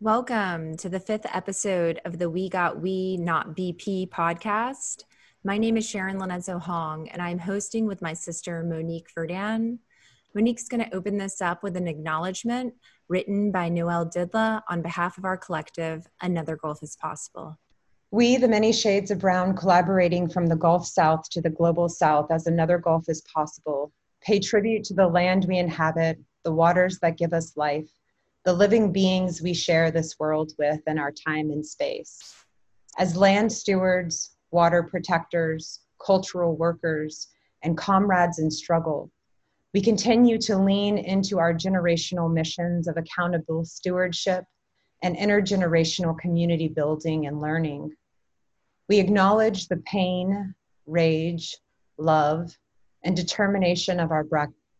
Welcome to the fifth episode of the We Got We Not BP podcast. My name is Sharon Linezo Hong, and I'm hosting with my sister Monique Verdin. Monique's going to open this up with an acknowledgement written by Noel Didla on behalf of our collective, Another Gulf is Possible. We, the many shades of brown, collaborating from the Gulf South to the global South as another Gulf is possible, pay tribute to the land we inhabit, the waters that give us life, the living beings we share this world with and our time and space. As land stewards, water protectors, cultural workers, and comrades in struggle, we continue to lean into our generational missions of accountable stewardship and intergenerational community building and learning. We acknowledge the pain, rage, love, and determination of our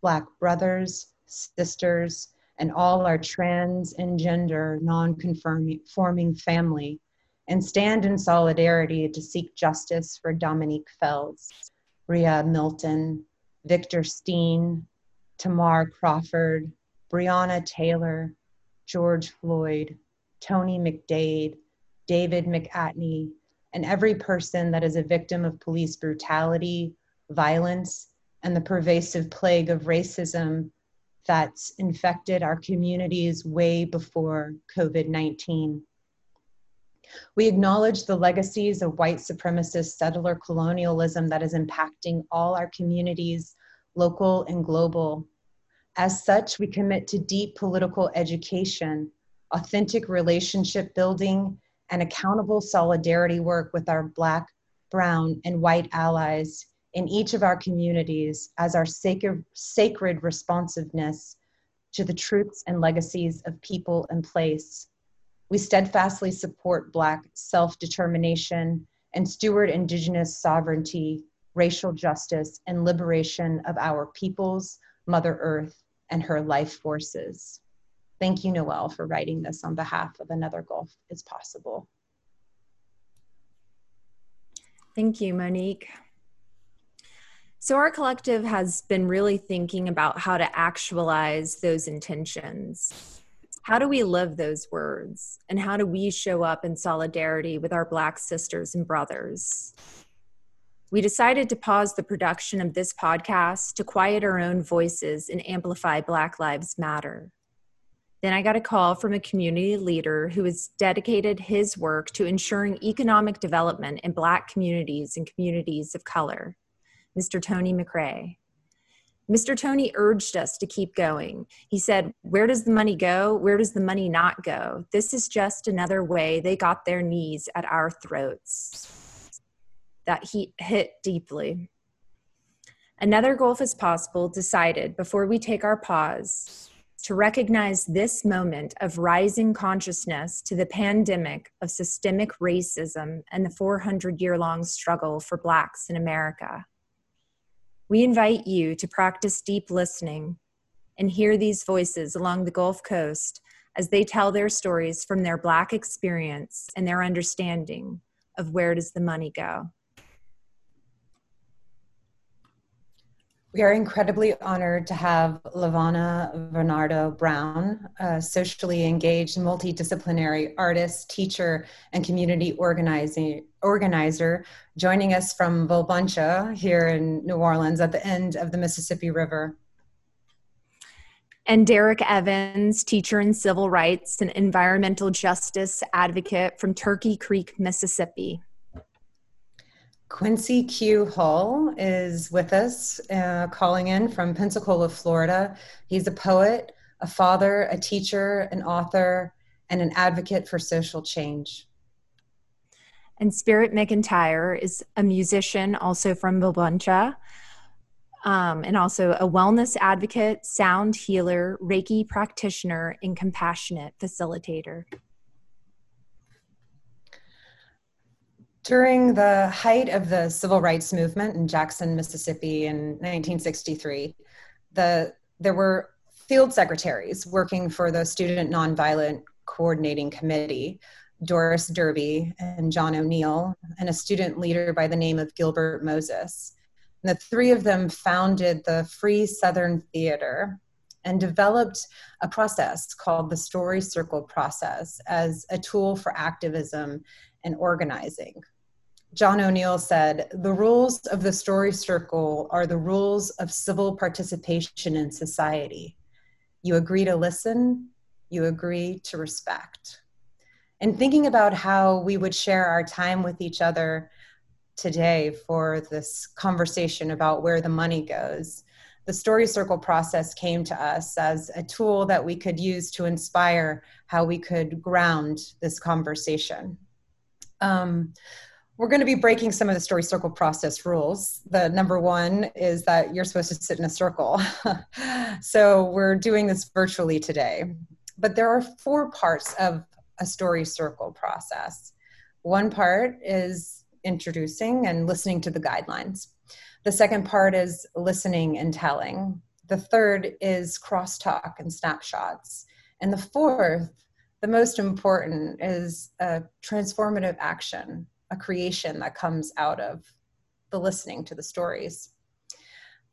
Black brothers, sisters, and all our trans and gender non-conforming family and stand in solidarity to seek justice for Dominique Fells, Riah Milton, Victor Steen, Tamar Crawford, Breonna Taylor, George Floyd, Tony McDade, David McAtee, and every person that is a victim of police brutality, violence, and the pervasive plague of racism that's infected our communities way before COVID 19. We acknowledge the legacies of white supremacist settler colonialism that is impacting all our communities, local and global. As such, we commit to deep political education, authentic relationship building, and accountable solidarity work with our Black, Brown, and white allies in each of our communities as our sacred, sacred responsiveness to the truths and legacies of people and place. We steadfastly support Black self determination and steward Indigenous sovereignty, racial justice, and liberation of our peoples, Mother Earth, and her life forces. Thank you, Noel, for writing this on behalf of Another Gulf is Possible. Thank you, Monique. So, our collective has been really thinking about how to actualize those intentions. How do we live those words? And how do we show up in solidarity with our Black sisters and brothers? We decided to pause the production of this podcast to quiet our own voices and amplify Black Lives Matter. Then I got a call from a community leader who has dedicated his work to ensuring economic development in Black communities and communities of color. Mr. Tony McCray. Mr. Tony urged us to keep going. He said, Where does the money go? Where does the money not go? This is just another way they got their knees at our throats. That hit deeply. Another Gulf is possible decided before we take our pause to recognize this moment of rising consciousness to the pandemic of systemic racism and the 400 year long struggle for Blacks in America. We invite you to practice deep listening and hear these voices along the Gulf Coast as they tell their stories from their Black experience and their understanding of where does the money go. We are incredibly honored to have LaVonna Varnado Brown, a socially engaged, multidisciplinary artist, teacher, and community organizer, joining us from Bulbancha here in New Orleans at the end of the Mississippi River. And Derrick Evans, teacher in civil rights and environmental justice advocate from Turkey Creek, Mississippi. Quincy Q. Hull is with us, uh, calling in from Pensacola, Florida. He's a poet, a father, a teacher, an author, and an advocate for social change. And Spirit McIntyre is a musician, also from Bulbancha, um, and also a wellness advocate, sound healer, Reiki practitioner, and compassionate facilitator. During the height of the civil rights movement in Jackson, Mississippi in 1963, the, there were field secretaries working for the Student Nonviolent Coordinating Committee, Doris Derby and John O'Neal, and a student leader by the name of Gilbert Moses. And the three of them founded the Free Southern Theater and developed a process called the Story Circle process as a tool for activism and organizing. John O'Neal said, The rules of the Story Circle are the rules of civil participation in society. You agree to listen, you agree to respect. And thinking about how we would share our time with each other today for this conversation about where the money goes, the Story Circle process came to us as a tool that we could use to inspire how we could ground this conversation. Um, we're going to be breaking some of the story circle process rules. The number one is that you're supposed to sit in a circle. so we're doing this virtually today. But there are four parts of a story circle process. One part is introducing and listening to the guidelines. The second part is listening and telling. The third is crosstalk and snapshots. And the fourth, the most important, is a transformative action, a creation that comes out of the listening to the stories.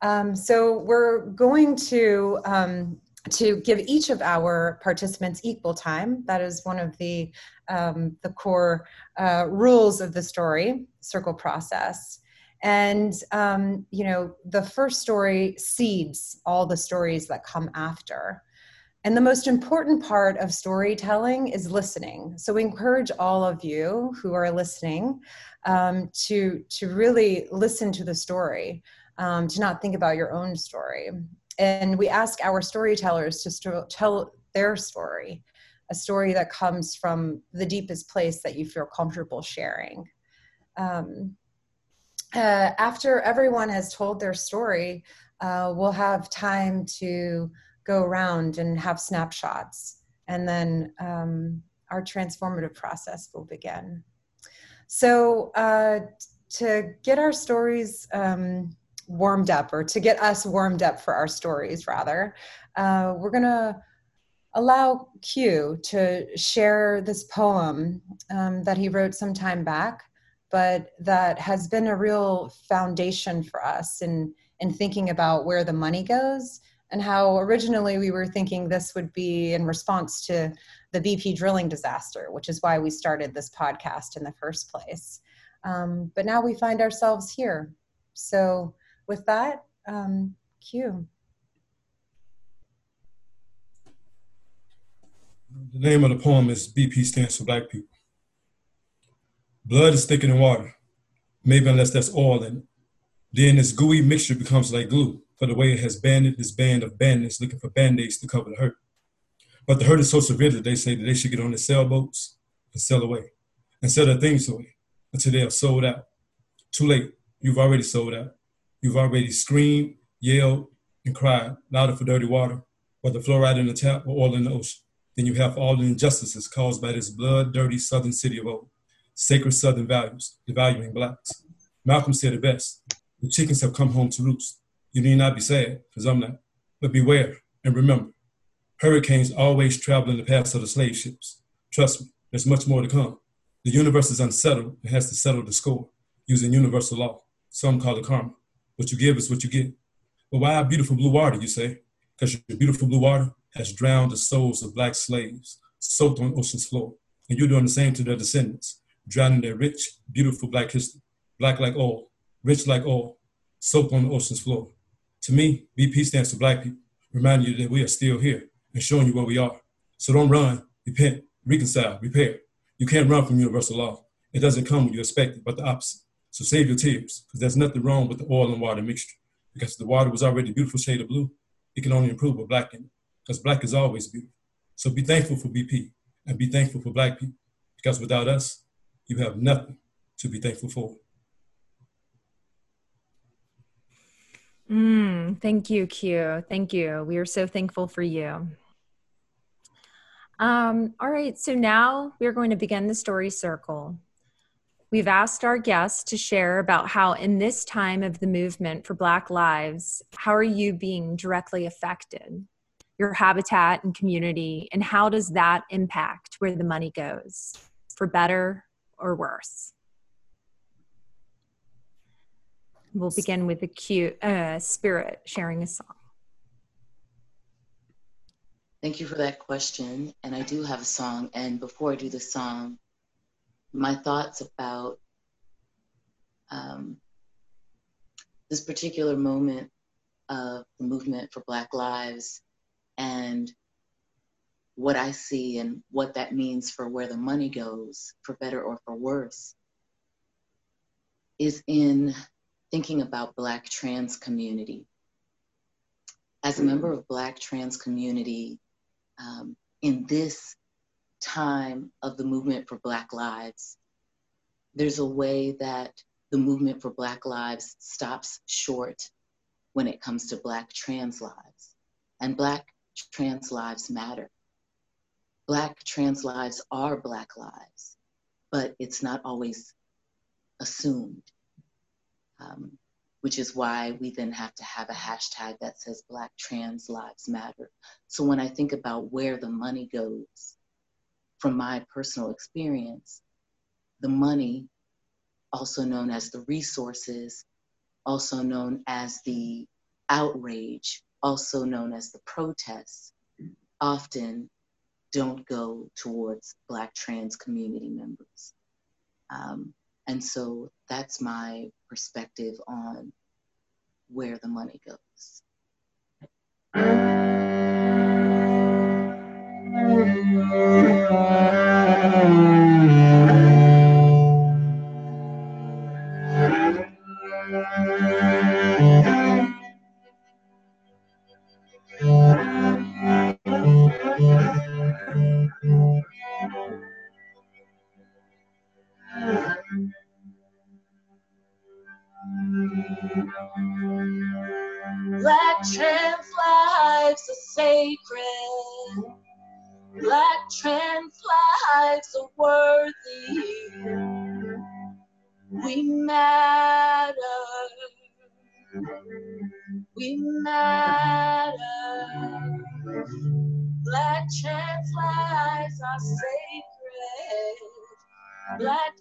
Um, so we're going to um, to give each of our participants equal time. That is one of the um, the core uh, rules of the story circle process. And um, you know, the first story seeds all the stories that come after. And the most important part of storytelling is listening. So we encourage all of you who are listening um, to to really listen to the story, um, to not think about your own story and we ask our storytellers to st- tell their story a story that comes from the deepest place that you feel comfortable sharing um, uh, after everyone has told their story uh, we'll have time to go around and have snapshots. And then um, our transformative process will begin. So uh, to get our stories um, warmed up or to get us warmed up for our stories rather uh, we're going to allow q to share this poem um, that he wrote some time back but that has been a real foundation for us in in thinking about where the money goes and how originally we were thinking this would be in response to the bp drilling disaster which is why we started this podcast in the first place um, but now we find ourselves here so with that, um, Q. The name of the poem is BP stands for Black People. Blood is thicker than water, maybe unless that's oil in it. Then this gooey mixture becomes like glue, for the way it has banded this band of bandits looking for band-aids to cover the hurt. But the hurt is so severe that they say that they should get on their sailboats and sail away, and sell their things away until they are sold out. Too late, you've already sold out. You've already screamed, yelled, and cried louder for dirty water, whether fluoride in the tap or oil in the ocean, than you have for all the injustices caused by this blood dirty southern city of old. Sacred southern values, devaluing blacks. Malcolm said it best the chickens have come home to roost. You need not be sad, because I'm not. But beware and remember hurricanes always travel in the paths of the slave ships. Trust me, there's much more to come. The universe is unsettled and has to settle the score using universal law. Some call it karma. What you give is what you get. But why beautiful blue water, you say? Because your beautiful blue water has drowned the souls of black slaves, soaked on ocean's floor. And you're doing the same to their descendants, drowning their rich, beautiful black history, black like oil, rich like oil, soaked on the ocean's floor. To me, BP stands for black people, reminding you that we are still here and showing you where we are. So don't run, repent, reconcile, repair. You can't run from universal law. It doesn't come when you expect it, but the opposite. So save your tears, because there's nothing wrong with the oil and water mixture. Because the water was already a beautiful shade of blue, it can only improve with black in it. Because black is always beautiful. So be thankful for BP and be thankful for black people. Because without us, you have nothing to be thankful for. Mm, thank you, Q. Thank you. We are so thankful for you. Um, all right, so now we're going to begin the story circle. We've asked our guests to share about how, in this time of the movement for Black lives, how are you being directly affected? Your habitat and community, and how does that impact where the money goes, for better or worse? We'll begin with the cute uh, spirit sharing a song. Thank you for that question. And I do have a song. And before I do the song, my thoughts about um, this particular moment of the movement for Black Lives and what I see and what that means for where the money goes, for better or for worse, is in thinking about Black trans community. As a member of Black trans community, um, in this time of the movement for Black lives, there's a way that the movement for Black lives stops short when it comes to Black trans lives. And Black trans lives matter. Black trans lives are Black lives, but it's not always assumed, um, which is why we then have to have a hashtag that says Black trans lives matter. So when I think about where the money goes, from my personal experience, the money, also known as the resources, also known as the outrage, also known as the protests, often don't go towards Black trans community members. Um, and so that's my perspective on where the money goes. Black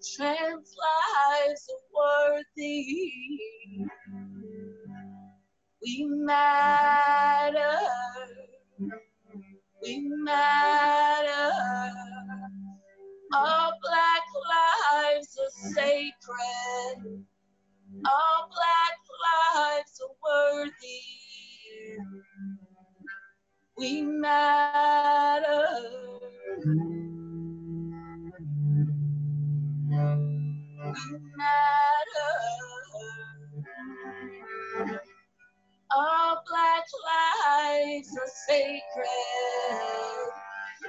black lives are sacred.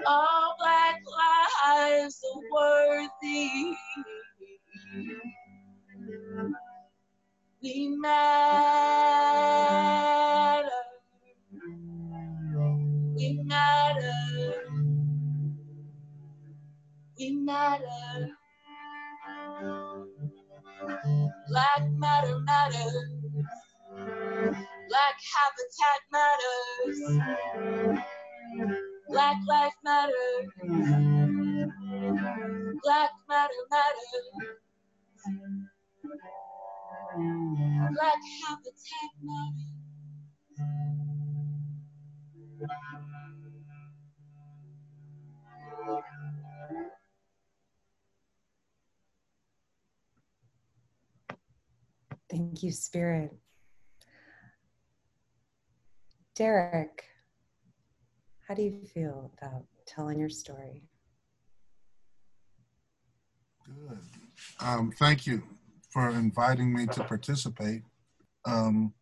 All black lives are worthy. We matter. We matter. We matter. Black matter matters. Black habitat matters. Black life matters. Black matter matters. Black habitat matters. Thank you, Spirit. Derrick, how do you feel about telling your story? Good. Um, thank you for inviting me to participate. Um,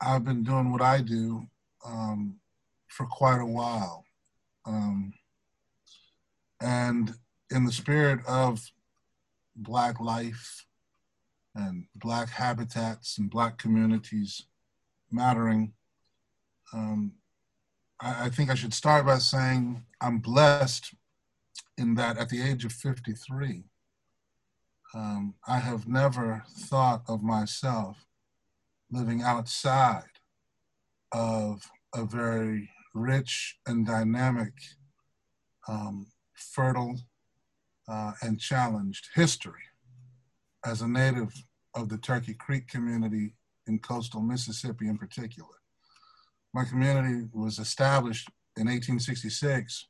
I've been doing what I do um, for quite a while. Um, and in the spirit of Black life and Black habitats and Black communities mattering, um, I, I think I should start by saying I'm blessed in that at the age of 53, um, I have never thought of myself living outside of a very rich and dynamic, um, fertile, uh, and challenged history. As a native of the Turkey Creek community in coastal Mississippi in particular, my community was established in 1866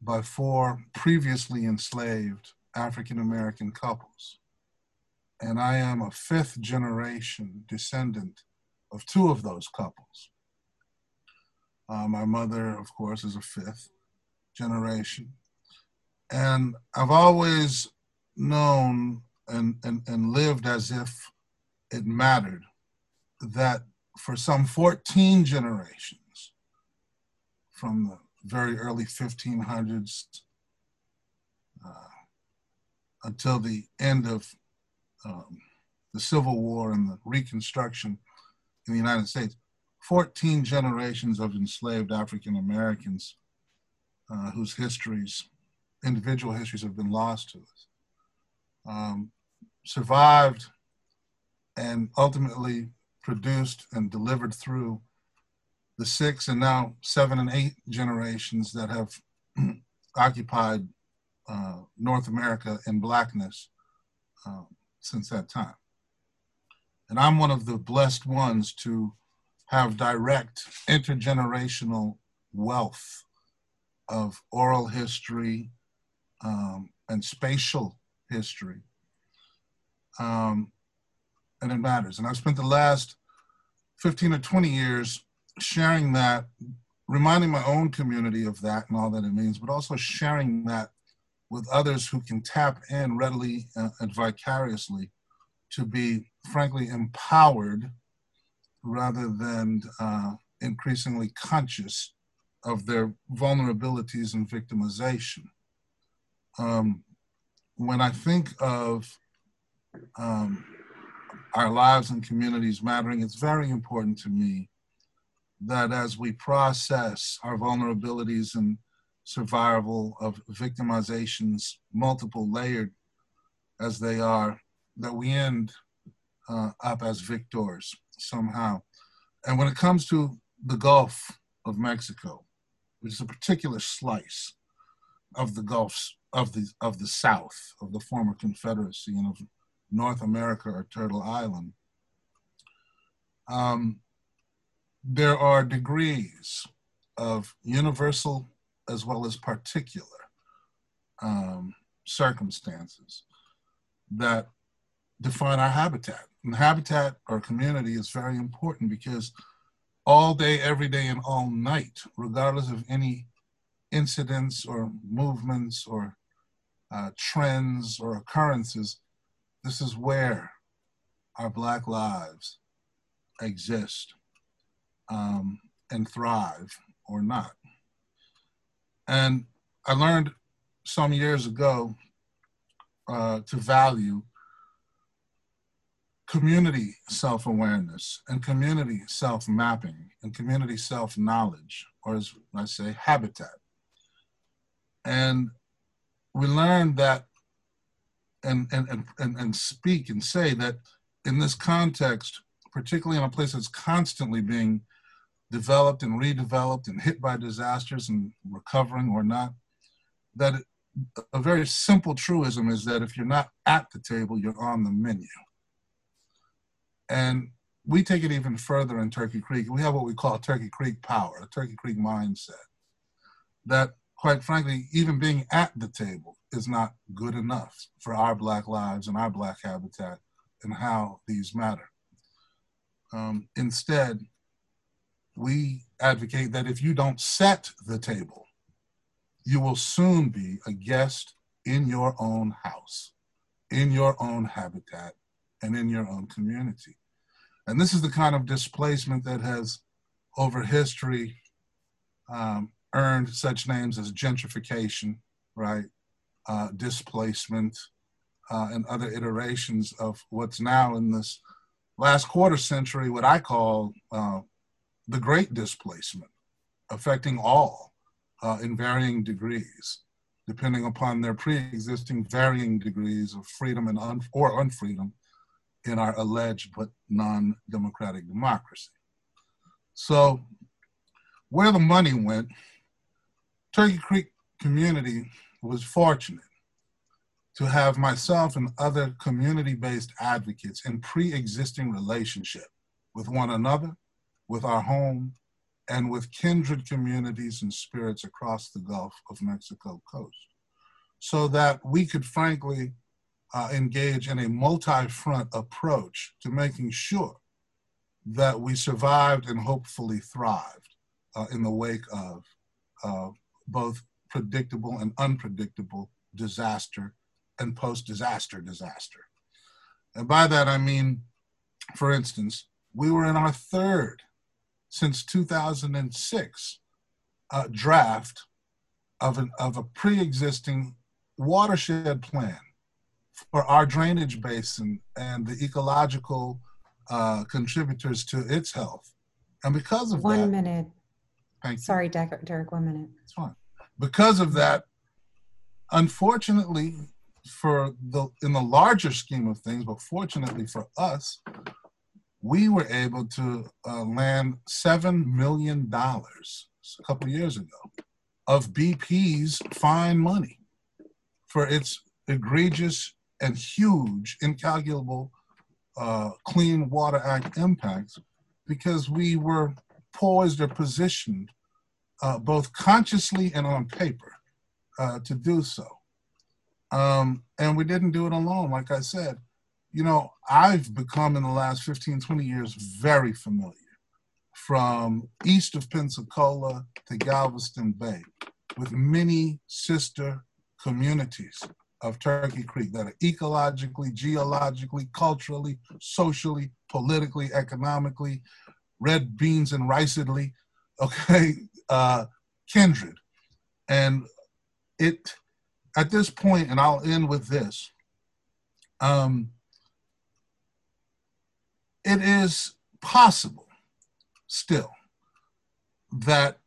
by four previously enslaved African American couples. And I am a fifth generation descendant of two of those couples. Uh, my mother, of course, is a fifth generation. And I've always known and, and, and lived as if it mattered that for some 14 generations, from the very early 1500s uh, until the end of um, the Civil War and the Reconstruction in the United States, 14 generations of enslaved African Americans uh, whose histories, individual histories, have been lost to us, um, survived and ultimately produced and delivered through the six and now seven and eight generations that have occupied uh, North America in blackness uh, since that time. And I'm one of the blessed ones to have direct intergenerational wealth of oral history um, and spatial history. Um, and it matters. And I've spent the last 15 or 20 years sharing that, reminding my own community of that and all that it means, but also sharing that with others who can tap in readily and vicariously to be, frankly, empowered rather than uh, increasingly conscious of their vulnerabilities and victimization. Um, when I think of um, our lives and communities mattering, it's very important to me that as we process our vulnerabilities and survival of victimizations, multiple layered as they are, that we end uh, up as victors somehow. And when it comes to the Gulf of Mexico, which is a particular slice of the Gulfs of the of the South of the former Confederacy and of North America or Turtle Island. Um, there are degrees of universal as well as particular um, circumstances that define our habitat. And habitat or community is very important because all day, every day, and all night, regardless of any incidents or movements or uh, trends or occurrences, this is where our Black lives exist um, and thrive or not. And I learned some years ago uh, to value community self awareness and community self mapping and community self knowledge, or as I say, habitat. And we learned that and, and, and, and speak and say that in this context, particularly in a place that's constantly being developed and redeveloped and hit by disasters and recovering or not, that a very simple truism is that if you're not at the table, you're on the menu. And we take it even further in Turkey Creek. We have what we call Turkey Creek power, a Turkey Creek mindset. That, quite frankly, even being at the table is not good enough for our Black lives and our Black habitat and how these matter. Um, instead, we advocate that if you don't set the table, you will soon be a guest in your own house, in your own habitat, and in your own community. And this is the kind of displacement that has, over history, um, earned such names as gentrification, right? Uh, displacement, uh, and other iterations of what's now in this last quarter century, what I call uh, the great displacement, affecting all uh, in varying degrees, depending upon their pre existing varying degrees of freedom and un- or unfreedom in our alleged but non democratic democracy. So, where the money went, Turkey Creek community was fortunate to have myself and other community based advocates in pre existing relationship with one another with our home and with kindred communities and spirits across the Gulf of Mexico coast so that we could frankly uh, engage in a multi-front approach to making sure that we survived and hopefully thrived uh, in the wake of uh, both predictable and unpredictable disaster and post-disaster disaster. And by that I mean, for instance, we were in our third since 2006 uh, draft of, an, of a pre-existing watershed plan for our drainage basin and the ecological uh, contributors to its health. And because of one that, minute. Thank you. Sorry, Derrick, Derrick, one minute. It's fine. Because of that, unfortunately, for the in the larger scheme of things, but fortunately for us, we were able to uh, land seven million dollars a couple years ago of BP's fine money for its egregious and huge, incalculable uh, Clean Water Act impacts because we were poised or positioned uh, both consciously and on paper uh, to do so. Um, and we didn't do it alone, like I said. You know, I've become in the last 15, 20 years very familiar from east of Pensacola to Galveston Bay with many sister communities of Turkey Creek that are ecologically, geologically, culturally, socially, politically, economically, red beans and riceedly, okay, uh, kindred. And it, at this point, and I'll end with this, um, it is possible still that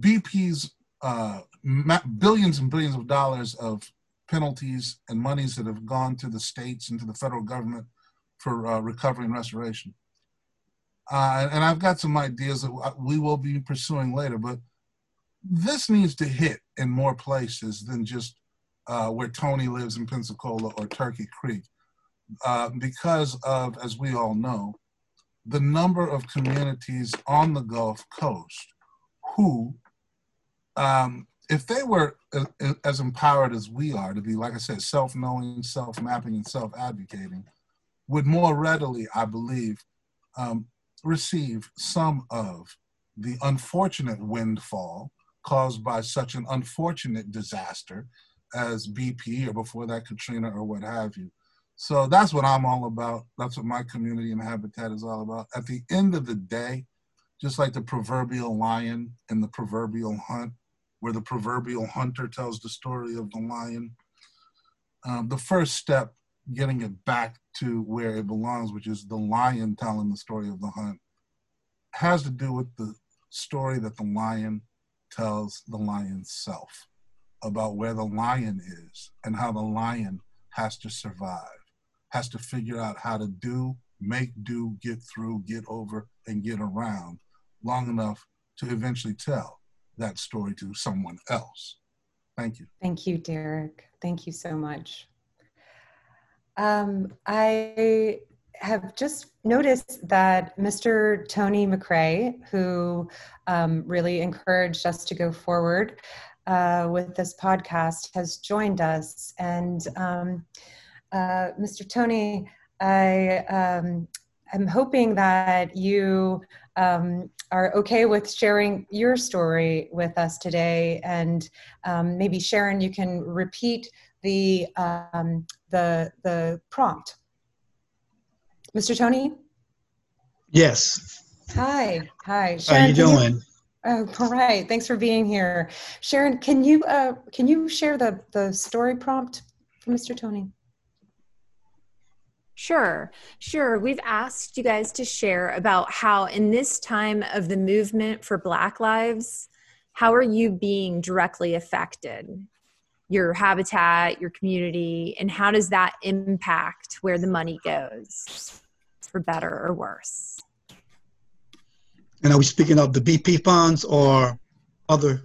BP's uh, billions and billions of dollars of penalties and monies that have gone to the states and to the federal government for uh, recovery and restoration. Uh, and I've got some ideas that we will be pursuing later, but this needs to hit in more places than just uh, where Tony lives in Pensacola or Turkey Creek, uh, because of, as we all know, the number of communities on the Gulf Coast who um, if they were as empowered as we are to be, like I said, self knowing, self mapping, and self advocating, would more readily, I believe, um, receive some of the unfortunate windfall caused by such an unfortunate disaster as BP or before that Katrina or what have you. So that's what I'm all about. That's what my community and habitat is all about. At the end of the day, just like the proverbial lion and the proverbial hunt, where the proverbial hunter tells the story of the lion. Um, the first step, getting it back to where it belongs, which is the lion telling the story of the hunt, has to do with the story that the lion tells the lion's self about where the lion is and how the lion has to survive, has to figure out how to do, make do, get through, get over, and get around long enough to eventually tell that story to someone else. Thank you. Thank you, Derrick. Thank you so much. Um, I have just noticed that Mr. Tony McCray, who um, really encouraged us to go forward uh, with this podcast, has joined us. And um, uh, Mr. Tony, I am um, hoping that you um, are okay with sharing your story with us today. And um, maybe Sharon, you can repeat the, um, the, the prompt. Mr. Tony? Yes. Hi, hi. Sharon, How you doing? You, oh, all right. Thanks for being here. Sharon, can you, uh, can you share the, the story prompt for Mr. Tony? Sure, sure. We've asked you guys to share about how, in this time of the movement for Black lives, how are you being directly affected? Your habitat, your community, and how does that impact where the money goes, for better or worse? And are we speaking of the BP funds or other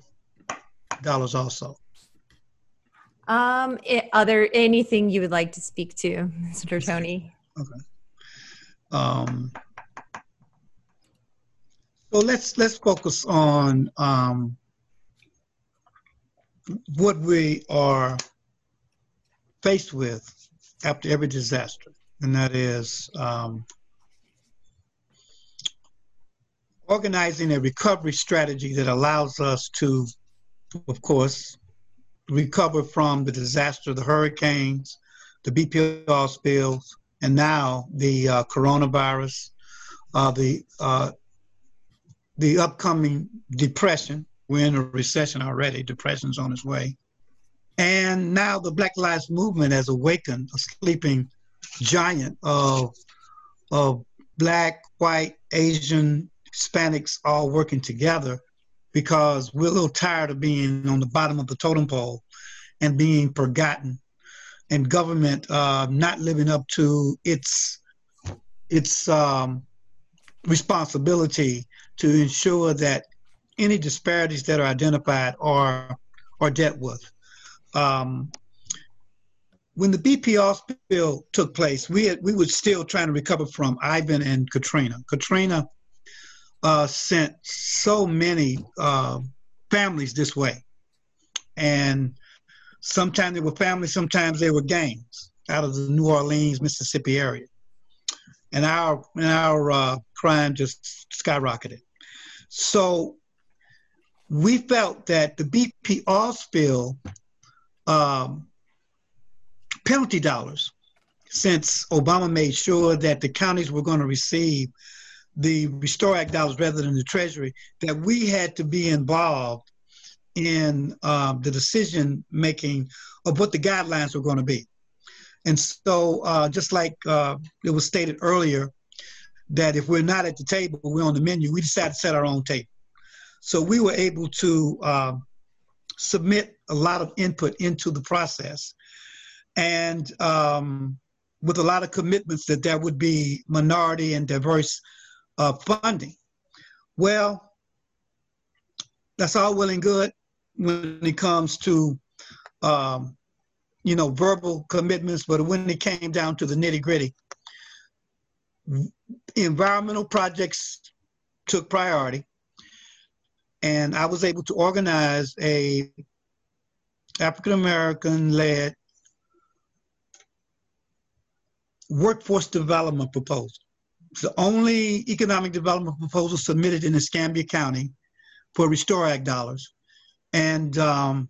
dollars also? Um, it, other anything you would like to speak to, Mr. Tony? Okay. Um, So let's let's focus on um, what we are faced with after every disaster, and that is um, organizing a recovery strategy that allows us to, of course, recover from the disaster, the hurricanes, the BP oil spills, and now the uh, coronavirus, uh, the uh, the upcoming depression. We're in a recession already. Depression's on its way, and now the Black Lives Movement has awakened a sleeping giant of of black, white, Asian, Hispanics all working together because we're a little tired of being on the bottom of the totem pole and being forgotten and government uh, not living up to its its um, responsibility to ensure that any disparities that are identified are are dealt with. Um, when the BPR spill took place, we had, we were still trying to recover from Ivan and Katrina. Katrina uh, sent so many uh, families this way, and sometimes they were families, sometimes they were gangs out of the New Orleans, Mississippi area, and our and our uh, crime just skyrocketed. So we felt that the BP oil spill um, penalty dollars, since Obama made sure that the counties were going to receive the Restore Act dollars rather than the Treasury, that we had to be involved in um, the decision making of what the guidelines were going to be. And so, uh, just like uh, it was stated earlier, that if we're not at the table, we're on the menu, we decided to set our own table. So we were able to uh, submit a lot of input into the process. And um, with a lot of commitments that there would be minority and diverse uh, funding. Well, that's all well and good when it comes to, um, you know, verbal commitments, but when it came down to the nitty gritty, environmental projects took priority, and I was able to organize a African American led workforce development proposal. It's the only economic development proposal submitted in Escambia County for Restore Act dollars, and um,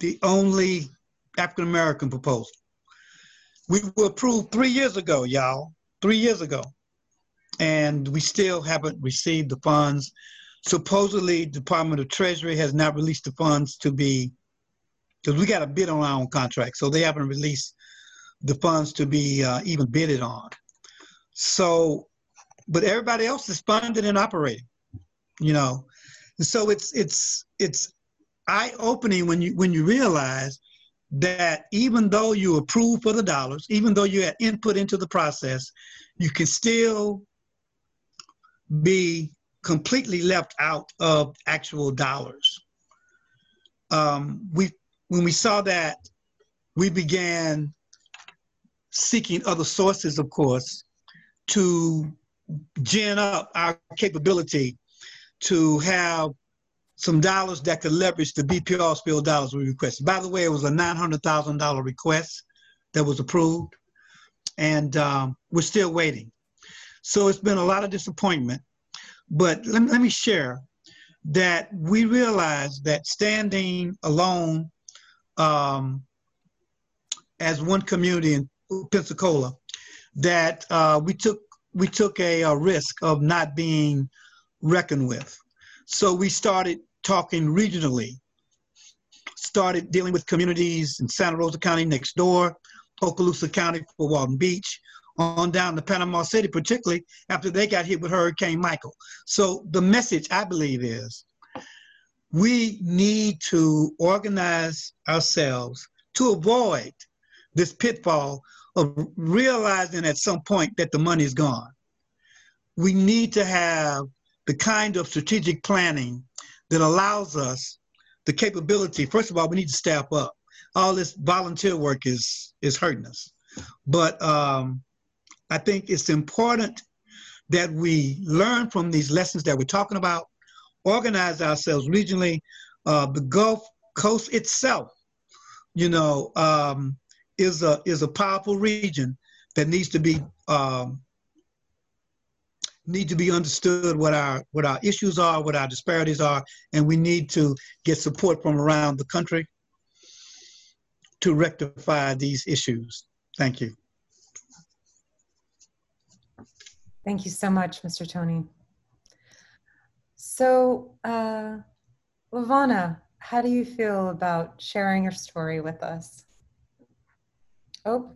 the only African American proposal. We were approved three years ago, y'all, three years ago, and we still haven't received the funds. Supposedly, Department of Treasury has not released the funds to be, because we got a bid on our own contract, so they haven't released the funds to be uh, even bidded on. So, but everybody else is funded and operating, you know. And so it's it's it's eye opening when you when you realize that even though you approve for the dollars, even though you had input into the process, you can still be completely left out of actual dollars. Um, we when we saw that, we began seeking other sources, of course, to gin up our capability to have some dollars that could leverage the BPR spill dollars we requested. By the way, it was a $900,000 request that was approved, and um, we're still waiting. So it's been a lot of disappointment, but let, let me share that we realized that standing alone um, as one community in Pensacola, that uh, we took we took a, a, risk of not being reckoned with. So we started talking regionally, started dealing with communities in Santa Rosa County next door, Okaloosa County Fort Walton Beach, on down to Panama City, particularly after they got hit with Hurricane Michael. So the message I believe is we need to organize ourselves to avoid this pitfall of realizing at some point that the money is gone. We need to have the kind of strategic planning that allows us the capability. First of all, we need to staff up. All this volunteer work is is hurting us, but um, I think it's important that we learn from these lessons that we're talking about, organize ourselves regionally. Uh, the Gulf Coast itself, you know, um, is a is a powerful region that needs to be um, need to be understood what our what our issues are, what our disparities are, and we need to get support from around the country to rectify these issues. Thank you. Thank you so much, Mr. Tony. So, uh, LaVonna, how do you feel about sharing your story with us? Oh.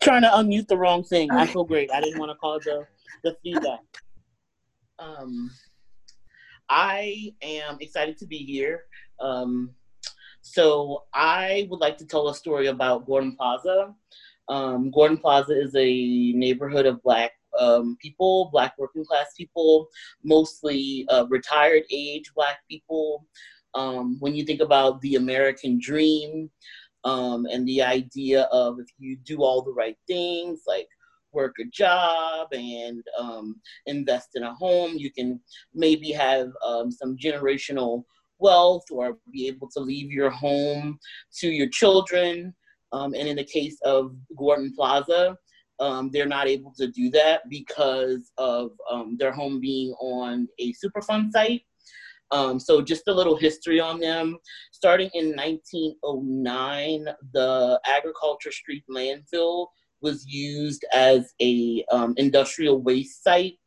Trying to unmute the wrong thing. I feel great. I didn't want to call the, the feedback. Um, I am excited to be here. Um, so I would like to tell a story about Gordon Plaza. Um, Gordon Plaza is a neighborhood of Black um, people, Black working class people, mostly uh, retired age Black people. Um, when you think about the American dream um, and the idea of if you do all the right things, like work a job and um, invest in a home, you can maybe have um, some generational wealth or be able to leave your home to your children. Um, and in the case of Gordon Plaza, um, they're not able to do that because of um, their home being on a Superfund site. Um, so just a little history on them. Starting in 1909, the Agriculture Street landfill was used as a um, industrial waste site.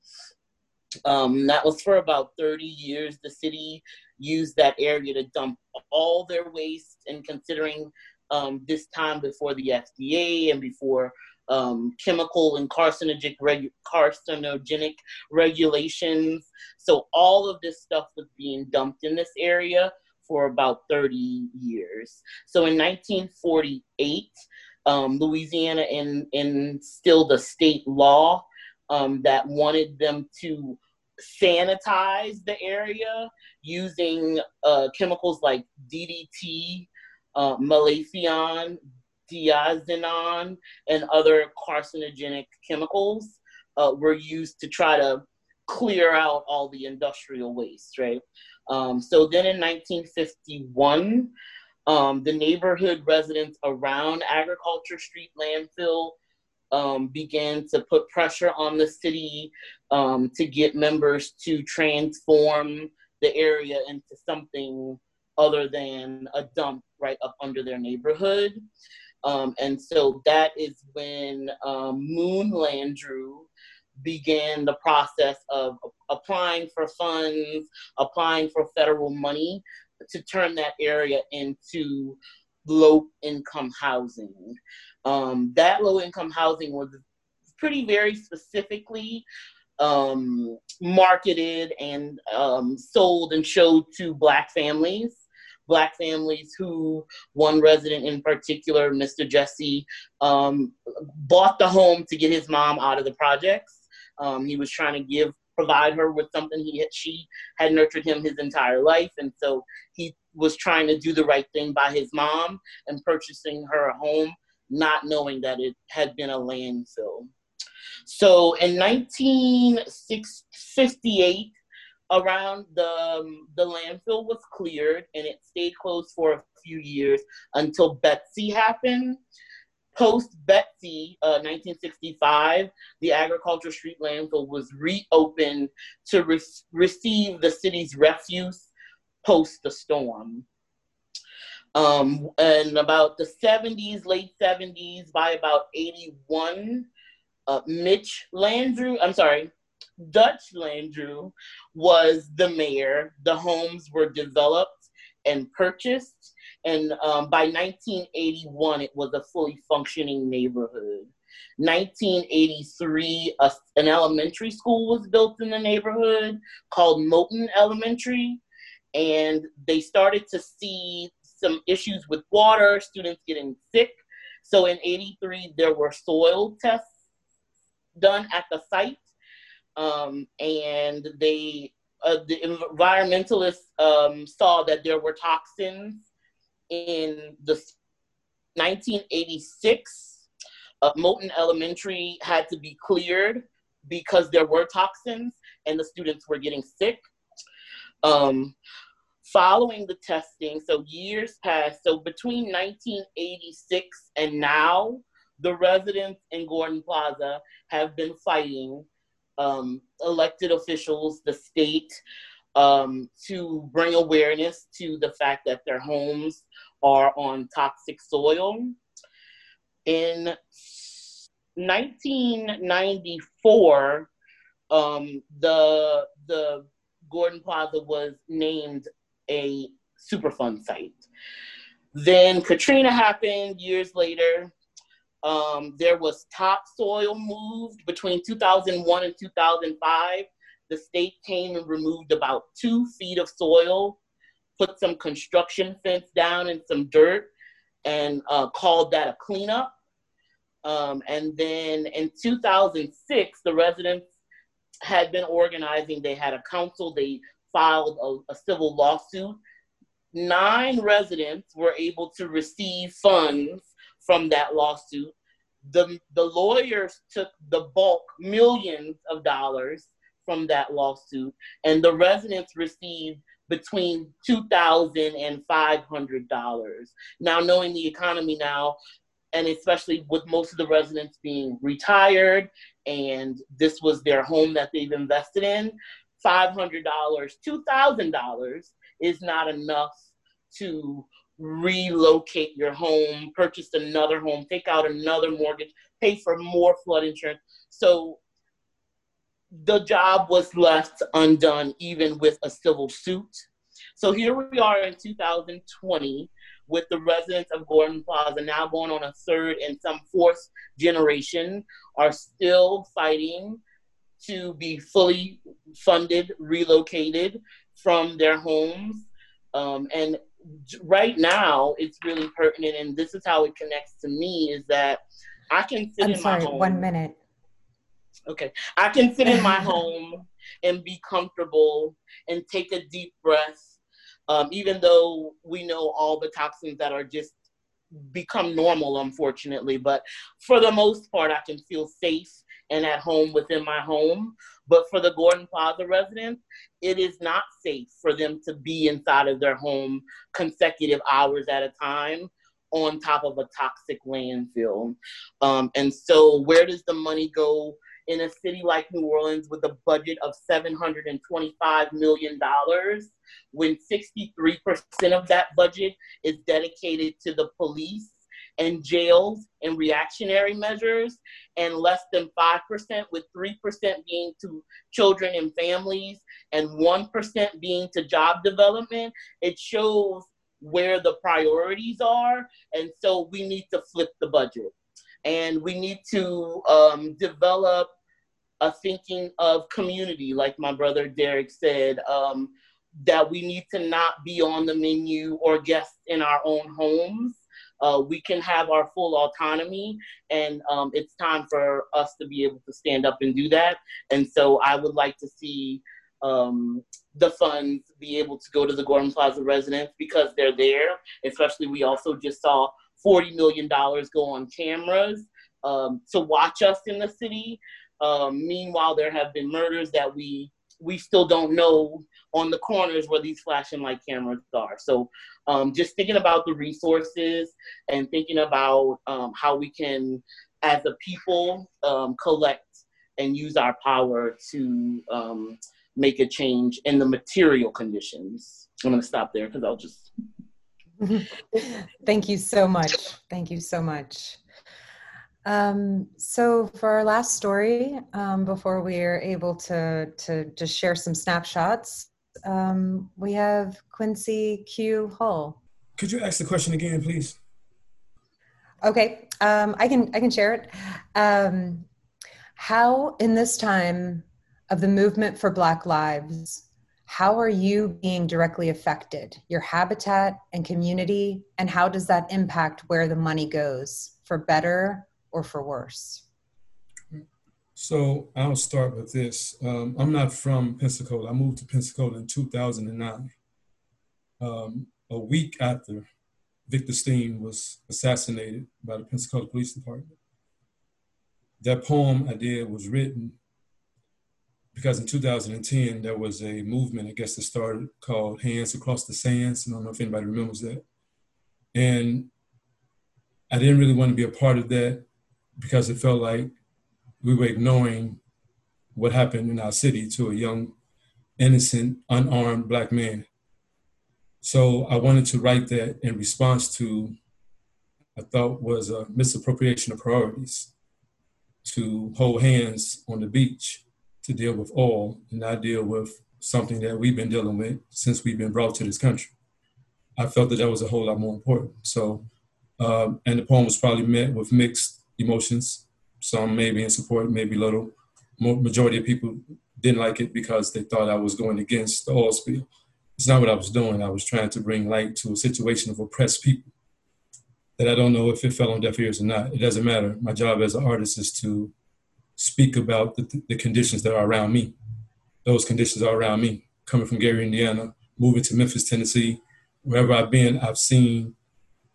Um, that was for about 30 years. The city used that area to dump all their waste and considering um, this time before the FDA and before um, chemical and carcinogenic, regu- carcinogenic regulations. So all of this stuff was being dumped in this area for about 30 years. So in 1948, um, Louisiana in, instilled a state law um, that wanted them to sanitize the area using uh, chemicals like DDT, uh, malathion, diazinon, and other carcinogenic chemicals uh, were used to try to clear out all the industrial waste, right? Um, so then in 1951, um, the neighborhood residents around Agriculture Street landfill um, began to put pressure on the city um, to get members to transform the area into something other than a dump right up under their neighborhood. Um, and so that is when um, Moon Landrieu began the process of applying for funds, applying for federal money to turn that area into low income housing. Um, that low income housing was pretty very specifically um, marketed and um, sold and showed to Black families. Black families who, one resident in particular, Mr. Jesse, um, bought the home to get his mom out of the projects. Um, he was trying to give provide her with something he had, she had nurtured him his entire life and so he was trying to do the right thing by his mom and purchasing her a home not knowing that it had been a landfill so in 1958 around the um, the landfill was cleared and it stayed closed for a few years until Betsy happened. Post Betsy, uh, 1965, the Agriculture Street landfill was reopened to re- receive the city's refuse post the storm. Um, and about the 70s, late 70s, by about 81, uh, Mitch Landrieu, I'm sorry, Dutch Landrieu was the mayor. The homes were developed and purchased. And um, by 1981, it was a fully functioning neighborhood. 1983, a, an elementary school was built in the neighborhood called Moton Elementary. And they started to see some issues with water, students getting sick. So in 83, there were soil tests done at the site um, and they uh, the environmentalists um, saw that there were toxins in the 1986. Uh, Moton Elementary had to be cleared because there were toxins and the students were getting sick. Um, following the testing, so years passed, so between 1986 and now, the residents in Gordon Plaza have been fighting um, elected officials, the state, um, to bring awareness to the fact that their homes are on toxic soil. In 1994, um, the the Gordon Plaza was named a Superfund site. Then Katrina happened years later. Um, there was topsoil moved between 2001 and 2005. The state came and removed about two feet of soil, put some construction fence down and some dirt, and uh, called that a cleanup. Um, and then in 2006, the residents had been organizing. They had a council. They filed a, a civil lawsuit. Nine residents were able to receive funds from that lawsuit. The, the lawyers took the bulk, millions of dollars from that lawsuit, and the residents received between $2,000 and $500. Now, knowing the economy now, and especially with most of the residents being retired and this was their home that they've invested in, $500, $2,000 is not enough to relocate your home, purchase another home, take out another mortgage, pay for more flood insurance. So the job was left undone even with a civil suit. So here we are in 2020 with the residents of Gordon Plaza now going on a third and some fourth generation are still fighting to be fully funded, relocated from their homes. Um, and right now, it's really pertinent, and this is how it connects to me is that I can sit I'm in sorry, my home. one minute. Okay. I can sit in my home and be comfortable and take a deep breath um, even though we know all the toxins that are just become normal, unfortunately. But for the most part, I can feel safe and at home within my home. But for the Gordon Plaza residents, it is not safe for them to be inside of their home consecutive hours at a time on top of a toxic landfill. Um, and so, where does the money go in a city like New Orleans with a budget of $725 million, when 63% of that budget is dedicated to the police and jails and reactionary measures, and less than 5%, with 3% being to children and families, and 1% being to job development, it shows where the priorities are. And so we need to flip the budget and we need to um, develop a thinking of community, like my brother Derrick said, um, that we need to not be on the menu or guests in our own homes. Uh, we can have our full autonomy, and um, it's time for us to be able to stand up and do that. And so I would like to see um, the funds be able to go to the Gordon Plaza residents because they're there. Especially, we also just saw $40 million go on cameras um, to watch us in the city. Um, meanwhile, there have been murders that we we still don't know on the corners where these flashing light cameras are. So, um, just thinking about the resources and thinking about um, how we can, as a people, um, collect and use our power to um, make a change in the material conditions. I'm going to stop there because I'll just. Thank you so much. Thank you so much. Um, so for our last story, um, before we are able to to just share some snapshots, um, we have Quincy Q Hull. Could you ask the question again, please? Okay, um, I can I can share it. Um, how in this time of the movement for Black Lives, how are you being directly affected? Your habitat and community, and how does that impact where the money goes for better or for worse? So I'll start with this. Um, I'm not from Pensacola. I moved to Pensacola in 2009. Um, a week after Victor Steen was assassinated by the Pensacola Police Department. That poem I did was written because in 2010 there was a movement, I guess, it started called Hands Across the Sands. I don't know if anybody remembers that. And I didn't really want to be a part of that because it felt like were ignoring what happened in our city to a young, innocent, unarmed black man. So I wanted to write that in response to, I thought was a misappropriation of priorities to hold hands on the beach to deal with oil and not deal with something that we've been dealing with since we've been brought to this country. I felt that that was a whole lot more important. So, um, and the poem was probably met with mixed emotions. Some maybe in support, maybe little. Majority of people didn't like it because they thought I was going against the oil spill. It's not what I was doing. I was trying to bring light to a situation of oppressed people that I don't know if it fell on deaf ears or not. It doesn't matter. My job as an artist is to speak about the, the conditions that are around me. Those conditions are around me. Coming from Gary, Indiana, moving to Memphis, Tennessee, wherever I've been, I've seen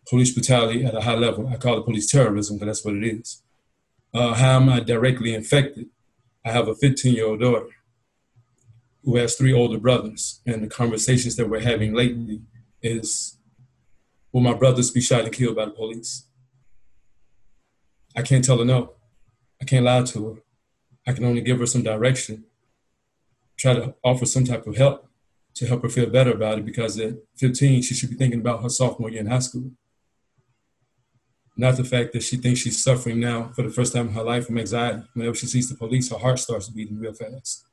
police brutality at a high level. I call it police terrorism, but that's what it is. Uh, how am I directly infected? I have a 15 year old daughter who has three older brothers, and the conversations that we're having lately is will my brothers be shot and killed by the police? I can't tell her no. I can't lie to her. I can only give her some direction, try to offer some type of help to help her feel better about it because at 15, she should be thinking about her sophomore year in high school. Not the fact that she thinks she's suffering now for the first time in her life from anxiety. Whenever she sees the police, her heart starts beating real fast.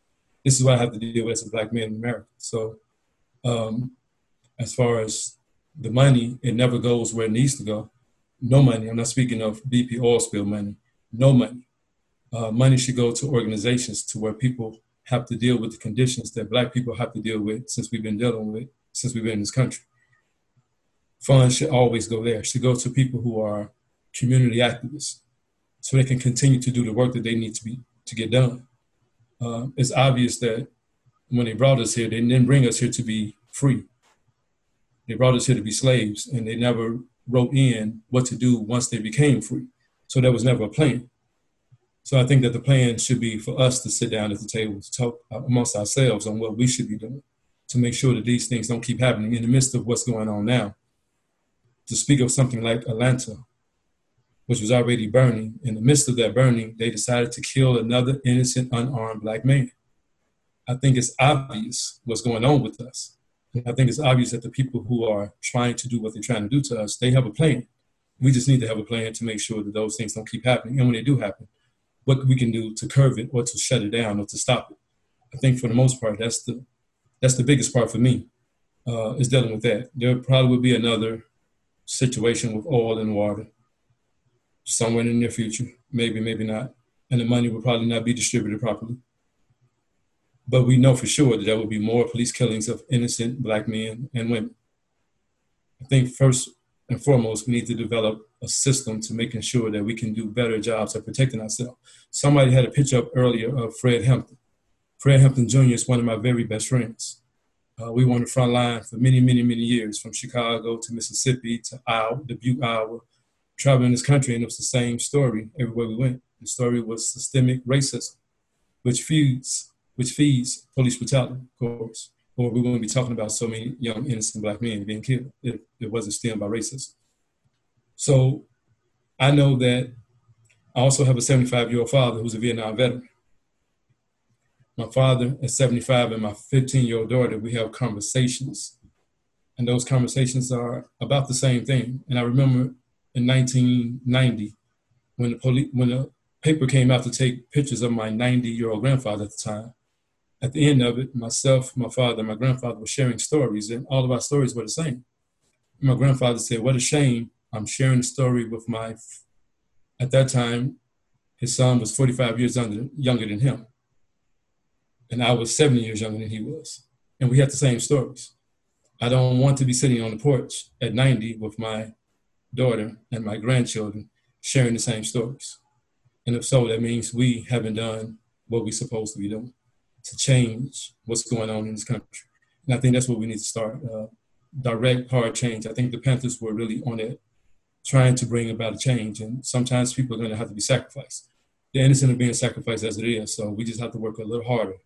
This is what I have to deal with as a black man in America. So, um, as far as the money, it never goes where it needs to go. No money. I'm not speaking of BP oil spill money. No money uh, money should go to organizations to where people have to deal with the conditions that black people have to deal with since we've been dealing with since we've been in this country. Funds should always go there. Should go to people who are community activists, so they can continue to do the work that they need to be to get done. Uh, it's obvious that when they brought us here, they didn't bring us here to be free. They brought us here to be slaves, and they never wrote in what to do once they became free. So there was never a plan. So I think that the plan should be for us to sit down at the table to talk amongst ourselves on what we should be doing to make sure that these things don't keep happening in the midst of what's going on now. To speak of something like Atlanta, which was already burning, in the midst of that burning, they decided to kill another innocent, unarmed black man. I think it's obvious what's going on with us. I think it's obvious that the people who are trying to do what they're trying to do to us, they have a plan. We just need to have a plan to make sure that those things don't keep happening. And when they do happen, what we can do to curb it or to shut it down or to stop it. I think for the most part, that's the that's the biggest part for me uh, is dealing with that. There probably will be another situation with oil and water somewhere in the near future, maybe, maybe not, and the money will probably not be distributed properly. But we know for sure that there will be more police killings of innocent black men and women. I think first and foremost, we need to develop a system to making sure that we can do better jobs of protecting ourselves. Somebody had a picture up earlier of Fred Hampton. Fred Hampton Jr. is one of my very best friends. Uh, we were on the front line for many, many, many years, from Chicago to Mississippi to Iowa, Dubuque, Iowa, traveling this country, and it was the same story everywhere we went. The story was systemic racism, which feeds, which feeds police brutality, of course or we wouldn't be talking about so many young innocent black men being killed if it wasn't stemmed by racism. So I know that I also have a 75 year old father who's a Vietnam veteran. My father at 75 and my 15 year old daughter, we have conversations. And those conversations are about the same thing. And I remember in 1990, when the, police, when the paper came out to take pictures of my 90 year old grandfather at the time, at the end of it, myself, my father, my grandfather were sharing stories, and all of our stories were the same. My grandfather said, What a shame. I'm sharing a story with my, at that time, his son was 45 years younger than him. And I was 70 years younger than he was. And we had the same stories. I don't want to be sitting on the porch at 90 with my daughter and my grandchildren sharing the same stories. And if so, that means we haven't done what we're supposed to be doing to change what's going on in this country. And I think that's what we need to start. Uh, direct, hard change. I think the Panthers were really on it, trying to bring about a change. And sometimes people are going to have to be sacrificed. The innocent are being sacrificed as it is. So we just have to work a little harder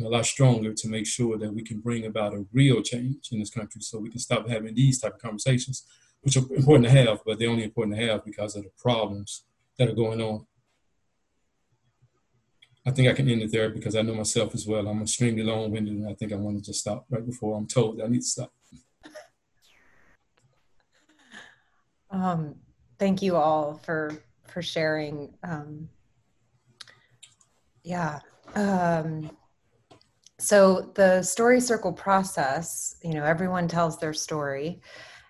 a lot stronger to make sure that we can bring about a real change in this country so we can stop having these type of conversations, which are important to have, but they're only important to have because of the problems that are going on. I think I can end it there because I know myself as well. I'm extremely long-winded, and I think I want to just stop right before I'm told that I need to stop. Um, thank you all for for sharing. Um, yeah. Um, so the story circle process, you know, everyone tells their story,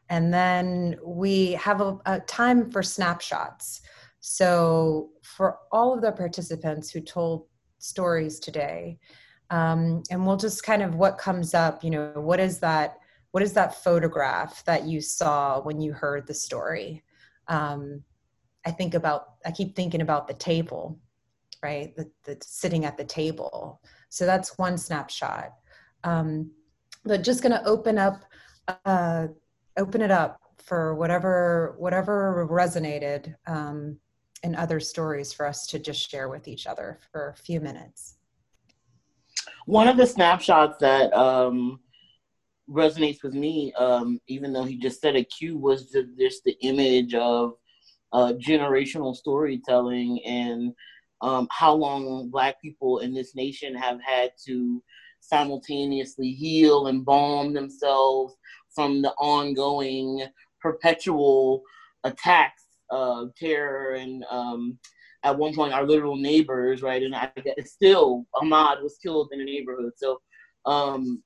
and then we have a, a time for snapshots. So for all of the participants who told stories today, um, and we'll just kind of what comes up, you know, what is that? What is that photograph that you saw when you heard the story? Um, I think about, I keep thinking about the table, right? The, the sitting at the table. So that's one snapshot. Um, but just going to open up, uh, open it up for whatever whatever resonated um, in other stories for us to just share with each other for a few minutes. One of the snapshots that um, resonates with me, um, even though he just said a cue, was just the image of uh, generational storytelling and um, how long Black people in this nation have had to simultaneously heal and balm themselves from the ongoing perpetual attacks of terror and um, at one point our literal neighbors, right? And I guess still Ahmaud was killed in a neighborhood. So um,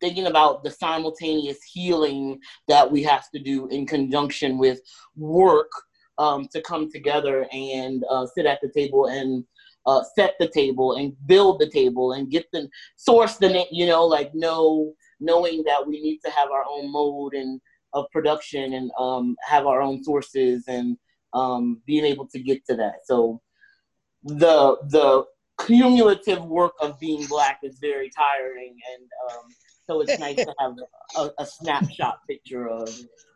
thinking about the simultaneous healing that we have to do in conjunction with work um, to come together and uh, sit at the table and uh, set the table and build the table and get the source the you know like know knowing that we need to have our own mode and of production and um, have our own sources and um, being able to get to that. So the the cumulative work of being black is very tiring and um, so it's nice to have a, a snapshot picture of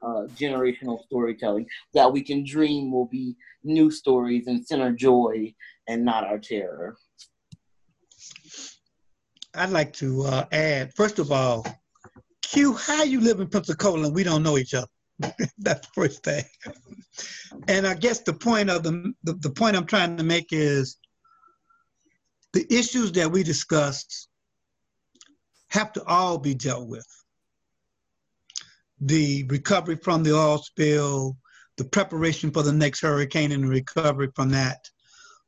uh, generational storytelling that we can dream will be new stories and center joy and not our terror. I'd like to uh, add, first of all, Q, how you live in Pensacola and we don't know each other? That's the first thing. and I guess the point of the, the, the point I'm trying to make is the issues that we discussed have to all be dealt with. The recovery from the oil spill, the preparation for the next hurricane and the recovery from that,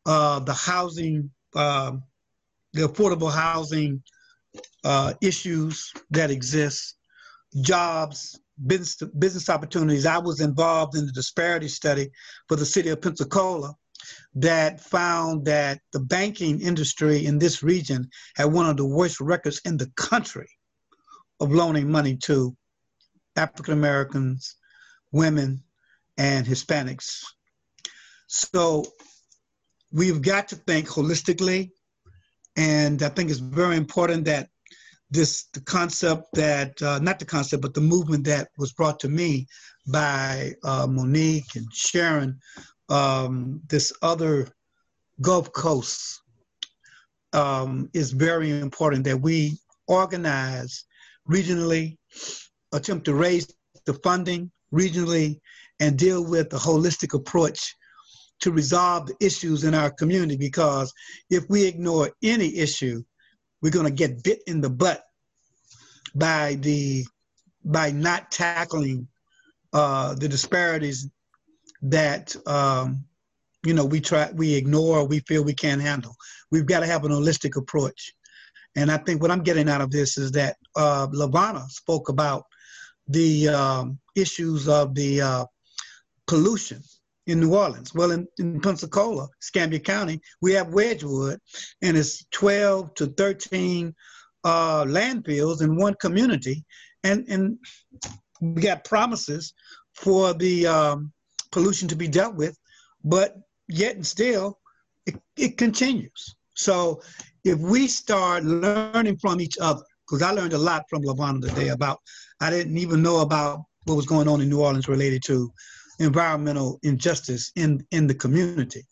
uh, the housing, uh, the affordable housing uh, issues that exist, jobs, business, business opportunities. I was involved in the disparity study for the city of Pensacola that found that the banking industry in this region had one of the worst records in the country of loaning money to African Americans, women, and Hispanics. So we've got to think holistically. And I think it's very important that this the concept that uh, not the concept but the movement that was brought to me by uh, Monique and Sharon um, this other Gulf Coast um, is very important that we organize regionally, attempt to raise the funding regionally, and deal with a holistic approach to resolve the issues in our community. Because if we ignore any issue, we're going to get bit in the butt by the by not tackling uh, the disparities that um, you know we try we ignore we feel we can't handle. We've got to have an holistic approach. And i think what i'm getting out of this is that uh, LaVonna spoke about the um, issues of the uh, pollution in new orleans. Well in, in pensacola escambia county we have wedgewood and it's 12 to 13 uh, landfills in one community. And and we got promises for the um, pollution to be dealt with, but yet and still, it, it continues. So if we start learning from each other, because I learned a lot from LaVonna today about, I didn't even know about what was going on in New Orleans related to environmental injustice in, in the community.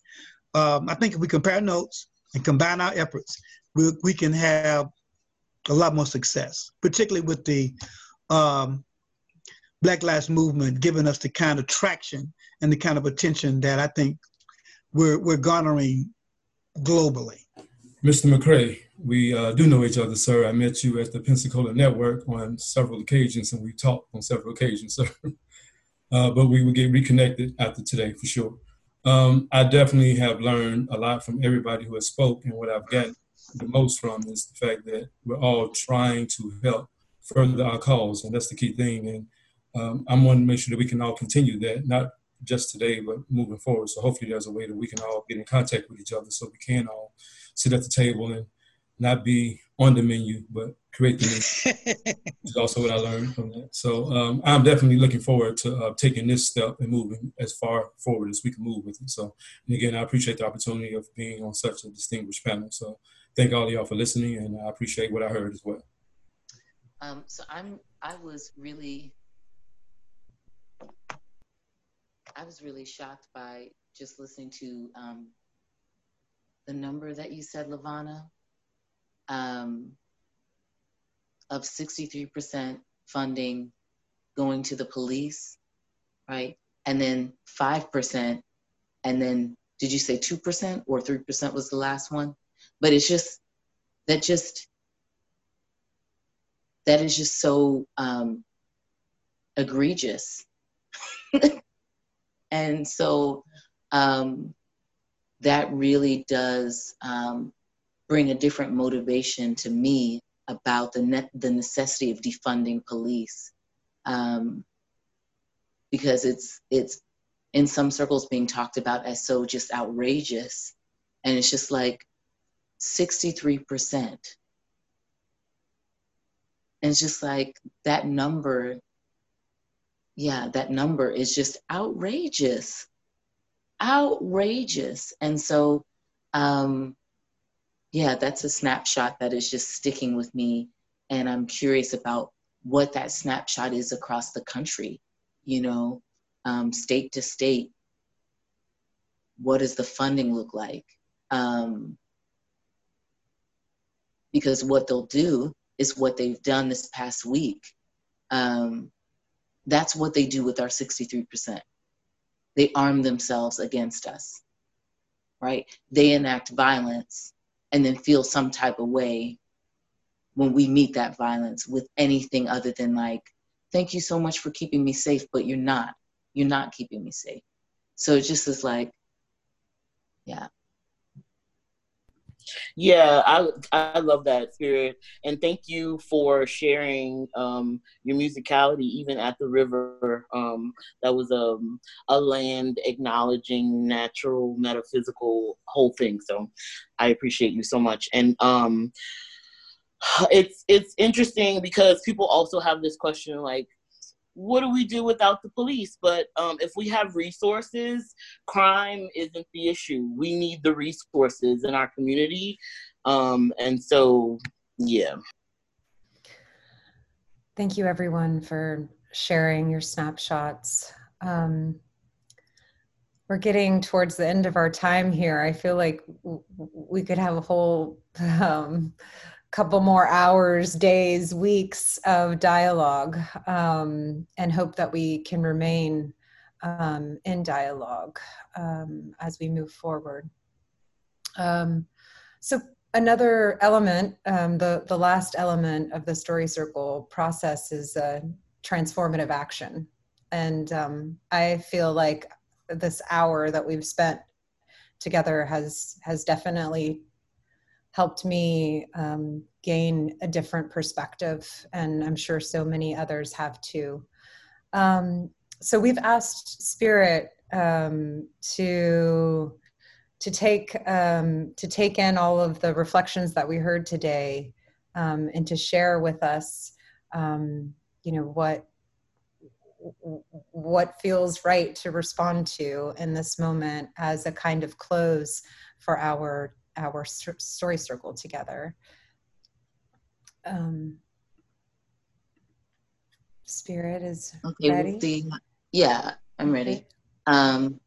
Um, I think if we compare notes and combine our efforts, we, we can have a lot more success, particularly with the um, Black Lives Movement giving us the kind of traction and the kind of attention that I think we're, we're garnering globally. Mr. McCray, we uh, do know each other, sir. I met you at the Pensacola Network on several occasions, and we talked on several occasions, sir. Uh, but we will get reconnected after today for sure. Um, I definitely have learned a lot from everybody who has spoken. And what I've gotten the most from is the fact that we're all trying to help further our cause, and that's the key thing. And um, I'm wanting to make sure that we can all continue that, not just today, but moving forward. So hopefully there's a way that we can all get in contact with each other so we can all sit at the table and not be on the menu, but create the menu. is also what I learned from that. So um, I'm definitely looking forward to uh, taking this step and moving as far forward as we can move with it. So, and again, I appreciate the opportunity of being on such a distinguished panel. So, thank all of y'all for listening, and I appreciate what I heard as well. Um, so I'm I was really I was really shocked by just listening to um, the number that you said, LaVonna, um, of 63% funding going to the police, right? And then 5%, and then did you say 2% or 3% was the last one? But it's just, that just, that is just so um, egregious and so um, that really does um, bring a different motivation to me about the, ne- the necessity of defunding police. Um, because it's, it's in some circles being talked about as so just outrageous. And it's just like 63%. And it's just like that number yeah, that number is just outrageous, outrageous. And so, um, yeah, that's a snapshot that is just sticking with me. And I'm curious about what that snapshot is across the country, you know, um, state to state. What does the funding look like? Um, because what they'll do is what they've done this past week. Um, that's what they do with our 63%. They arm themselves against us, right? They enact violence and then feel some type of way when we meet that violence with anything other than like, thank you so much for keeping me safe, but you're not. You're not keeping me safe. So it just is like, yeah, yeah, I I love that spirit, and thank you for sharing um, your musicality even at the river. Um, that was um, a land acknowledging natural, metaphysical whole thing. So I appreciate you so much, and um, it's it's interesting because people also have this question like what do we do without the police? But um, if we have resources, crime isn't the issue. We need the resources in our community. Um, and so, yeah. Thank you, everyone, for sharing your snapshots. Um, we're getting towards the end of our time here. I feel like we could have a whole um, couple more hours, days, weeks of dialogue, um, and hope that we can remain um, in dialogue um, as we move forward. Um, so another element, um, the, the last element of the story circle process is uh, transformative action. And um, I feel like this hour that we've spent together has has definitely helped me um, gain a different perspective, and I'm sure so many others have too. Um, so we've asked Spirit um, to to take um, to take in all of the reflections that we heard today, um, and to share with us, um, you know, what what feels right to respond to in this moment as a kind of close for our our story circle together. Um, Spirit is okay, ready. We'll see. Yeah, I'm ready. Um,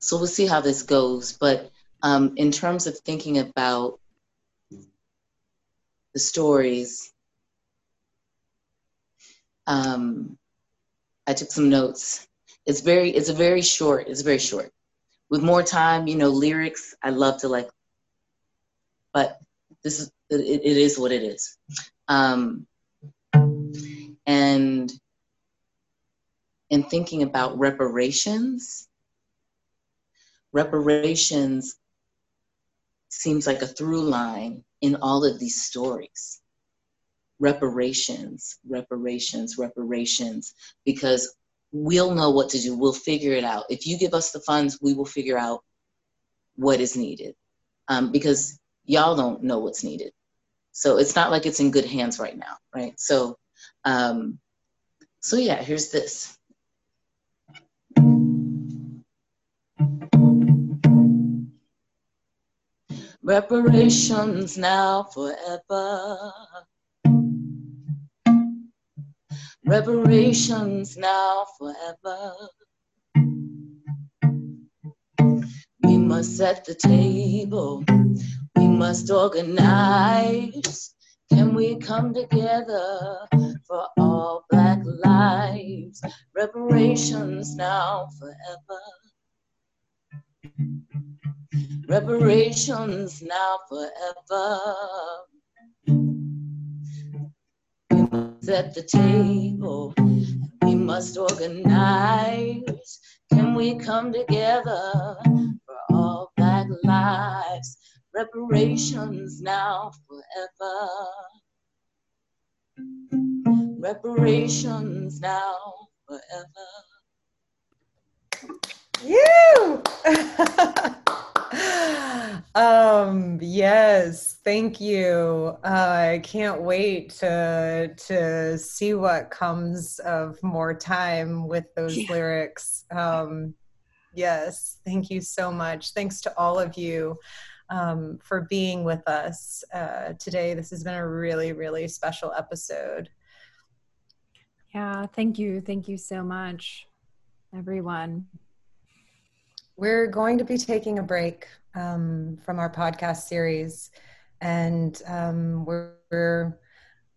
so we'll see how this goes. But um, in terms of thinking about the stories, um, I took some notes. It's very, it's a very short, it's very short. With more time, you know, lyrics, I love to like, but this is, it, it is what it is. Um, and in thinking about reparations, reparations seems like a through line in all of these stories. Reparations, reparations, reparations, because we'll know what to do. We'll figure it out. If you give us the funds, we will figure out what is needed um, because y'all don't know what's needed. So it's not like it's in good hands right now, right? So, um, so yeah, here's this. Reparations now forever. Reparations now forever. We must set the table. We must organize. Can we come together for all Black lives? Reparations now forever reparations now forever. We must at the table, we must organize. Can we come together for all black lives? Reparations now forever. Reparations now forever. You. um yes thank you uh, i can't wait to to see what comes of more time with those yeah. lyrics um yes thank you so much thanks to all of you um, for being with us uh, today. This has been a really really special episode. Yeah thank you. Thank you so much everyone. We're going to be taking a break um, from our podcast series, and um, we're, we're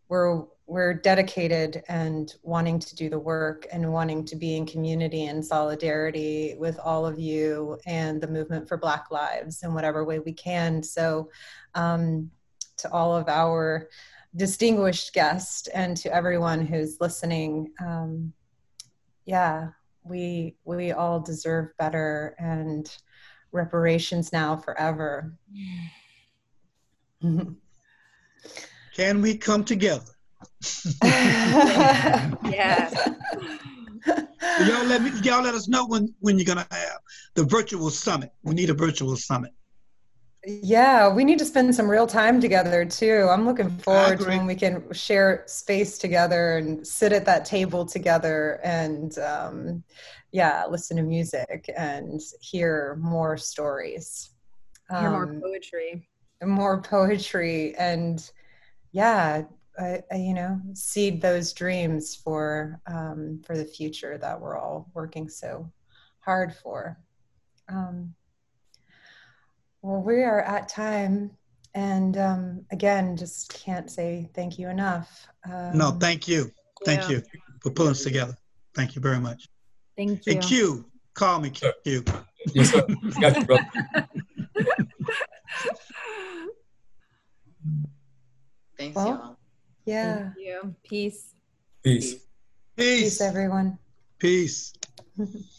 we're we're dedicated and wanting to do the work and wanting to be in community and solidarity with all of you and the movement for Black Lives in whatever way we can. So, um, to all of our distinguished guests and to everyone who's listening, um, yeah, we we all deserve better and reparations now forever can we come together yeah y'all let me y'all let us know when when you're gonna have the virtual summit we need a virtual summit yeah, we need to spend some real time together too. I'm looking forward to when we can share space together and sit at that table together and, um, yeah, listen to music and hear more stories. Um, hear more um, poetry. More poetry and, yeah, I, I, you know, seed those dreams for um, for the future that we're all working so hard for. Um, well, we are at time. And um, again, just can't say thank you enough. Um, no, thank you. Thank yeah. you for pulling us together. Thank you very much. Thank you. And Q, call me Q. Yes, sir. Got you, brother. Thanks, well, y'all. Yeah. Thank you. Peace. Peace. Peace. Peace, everyone. Peace.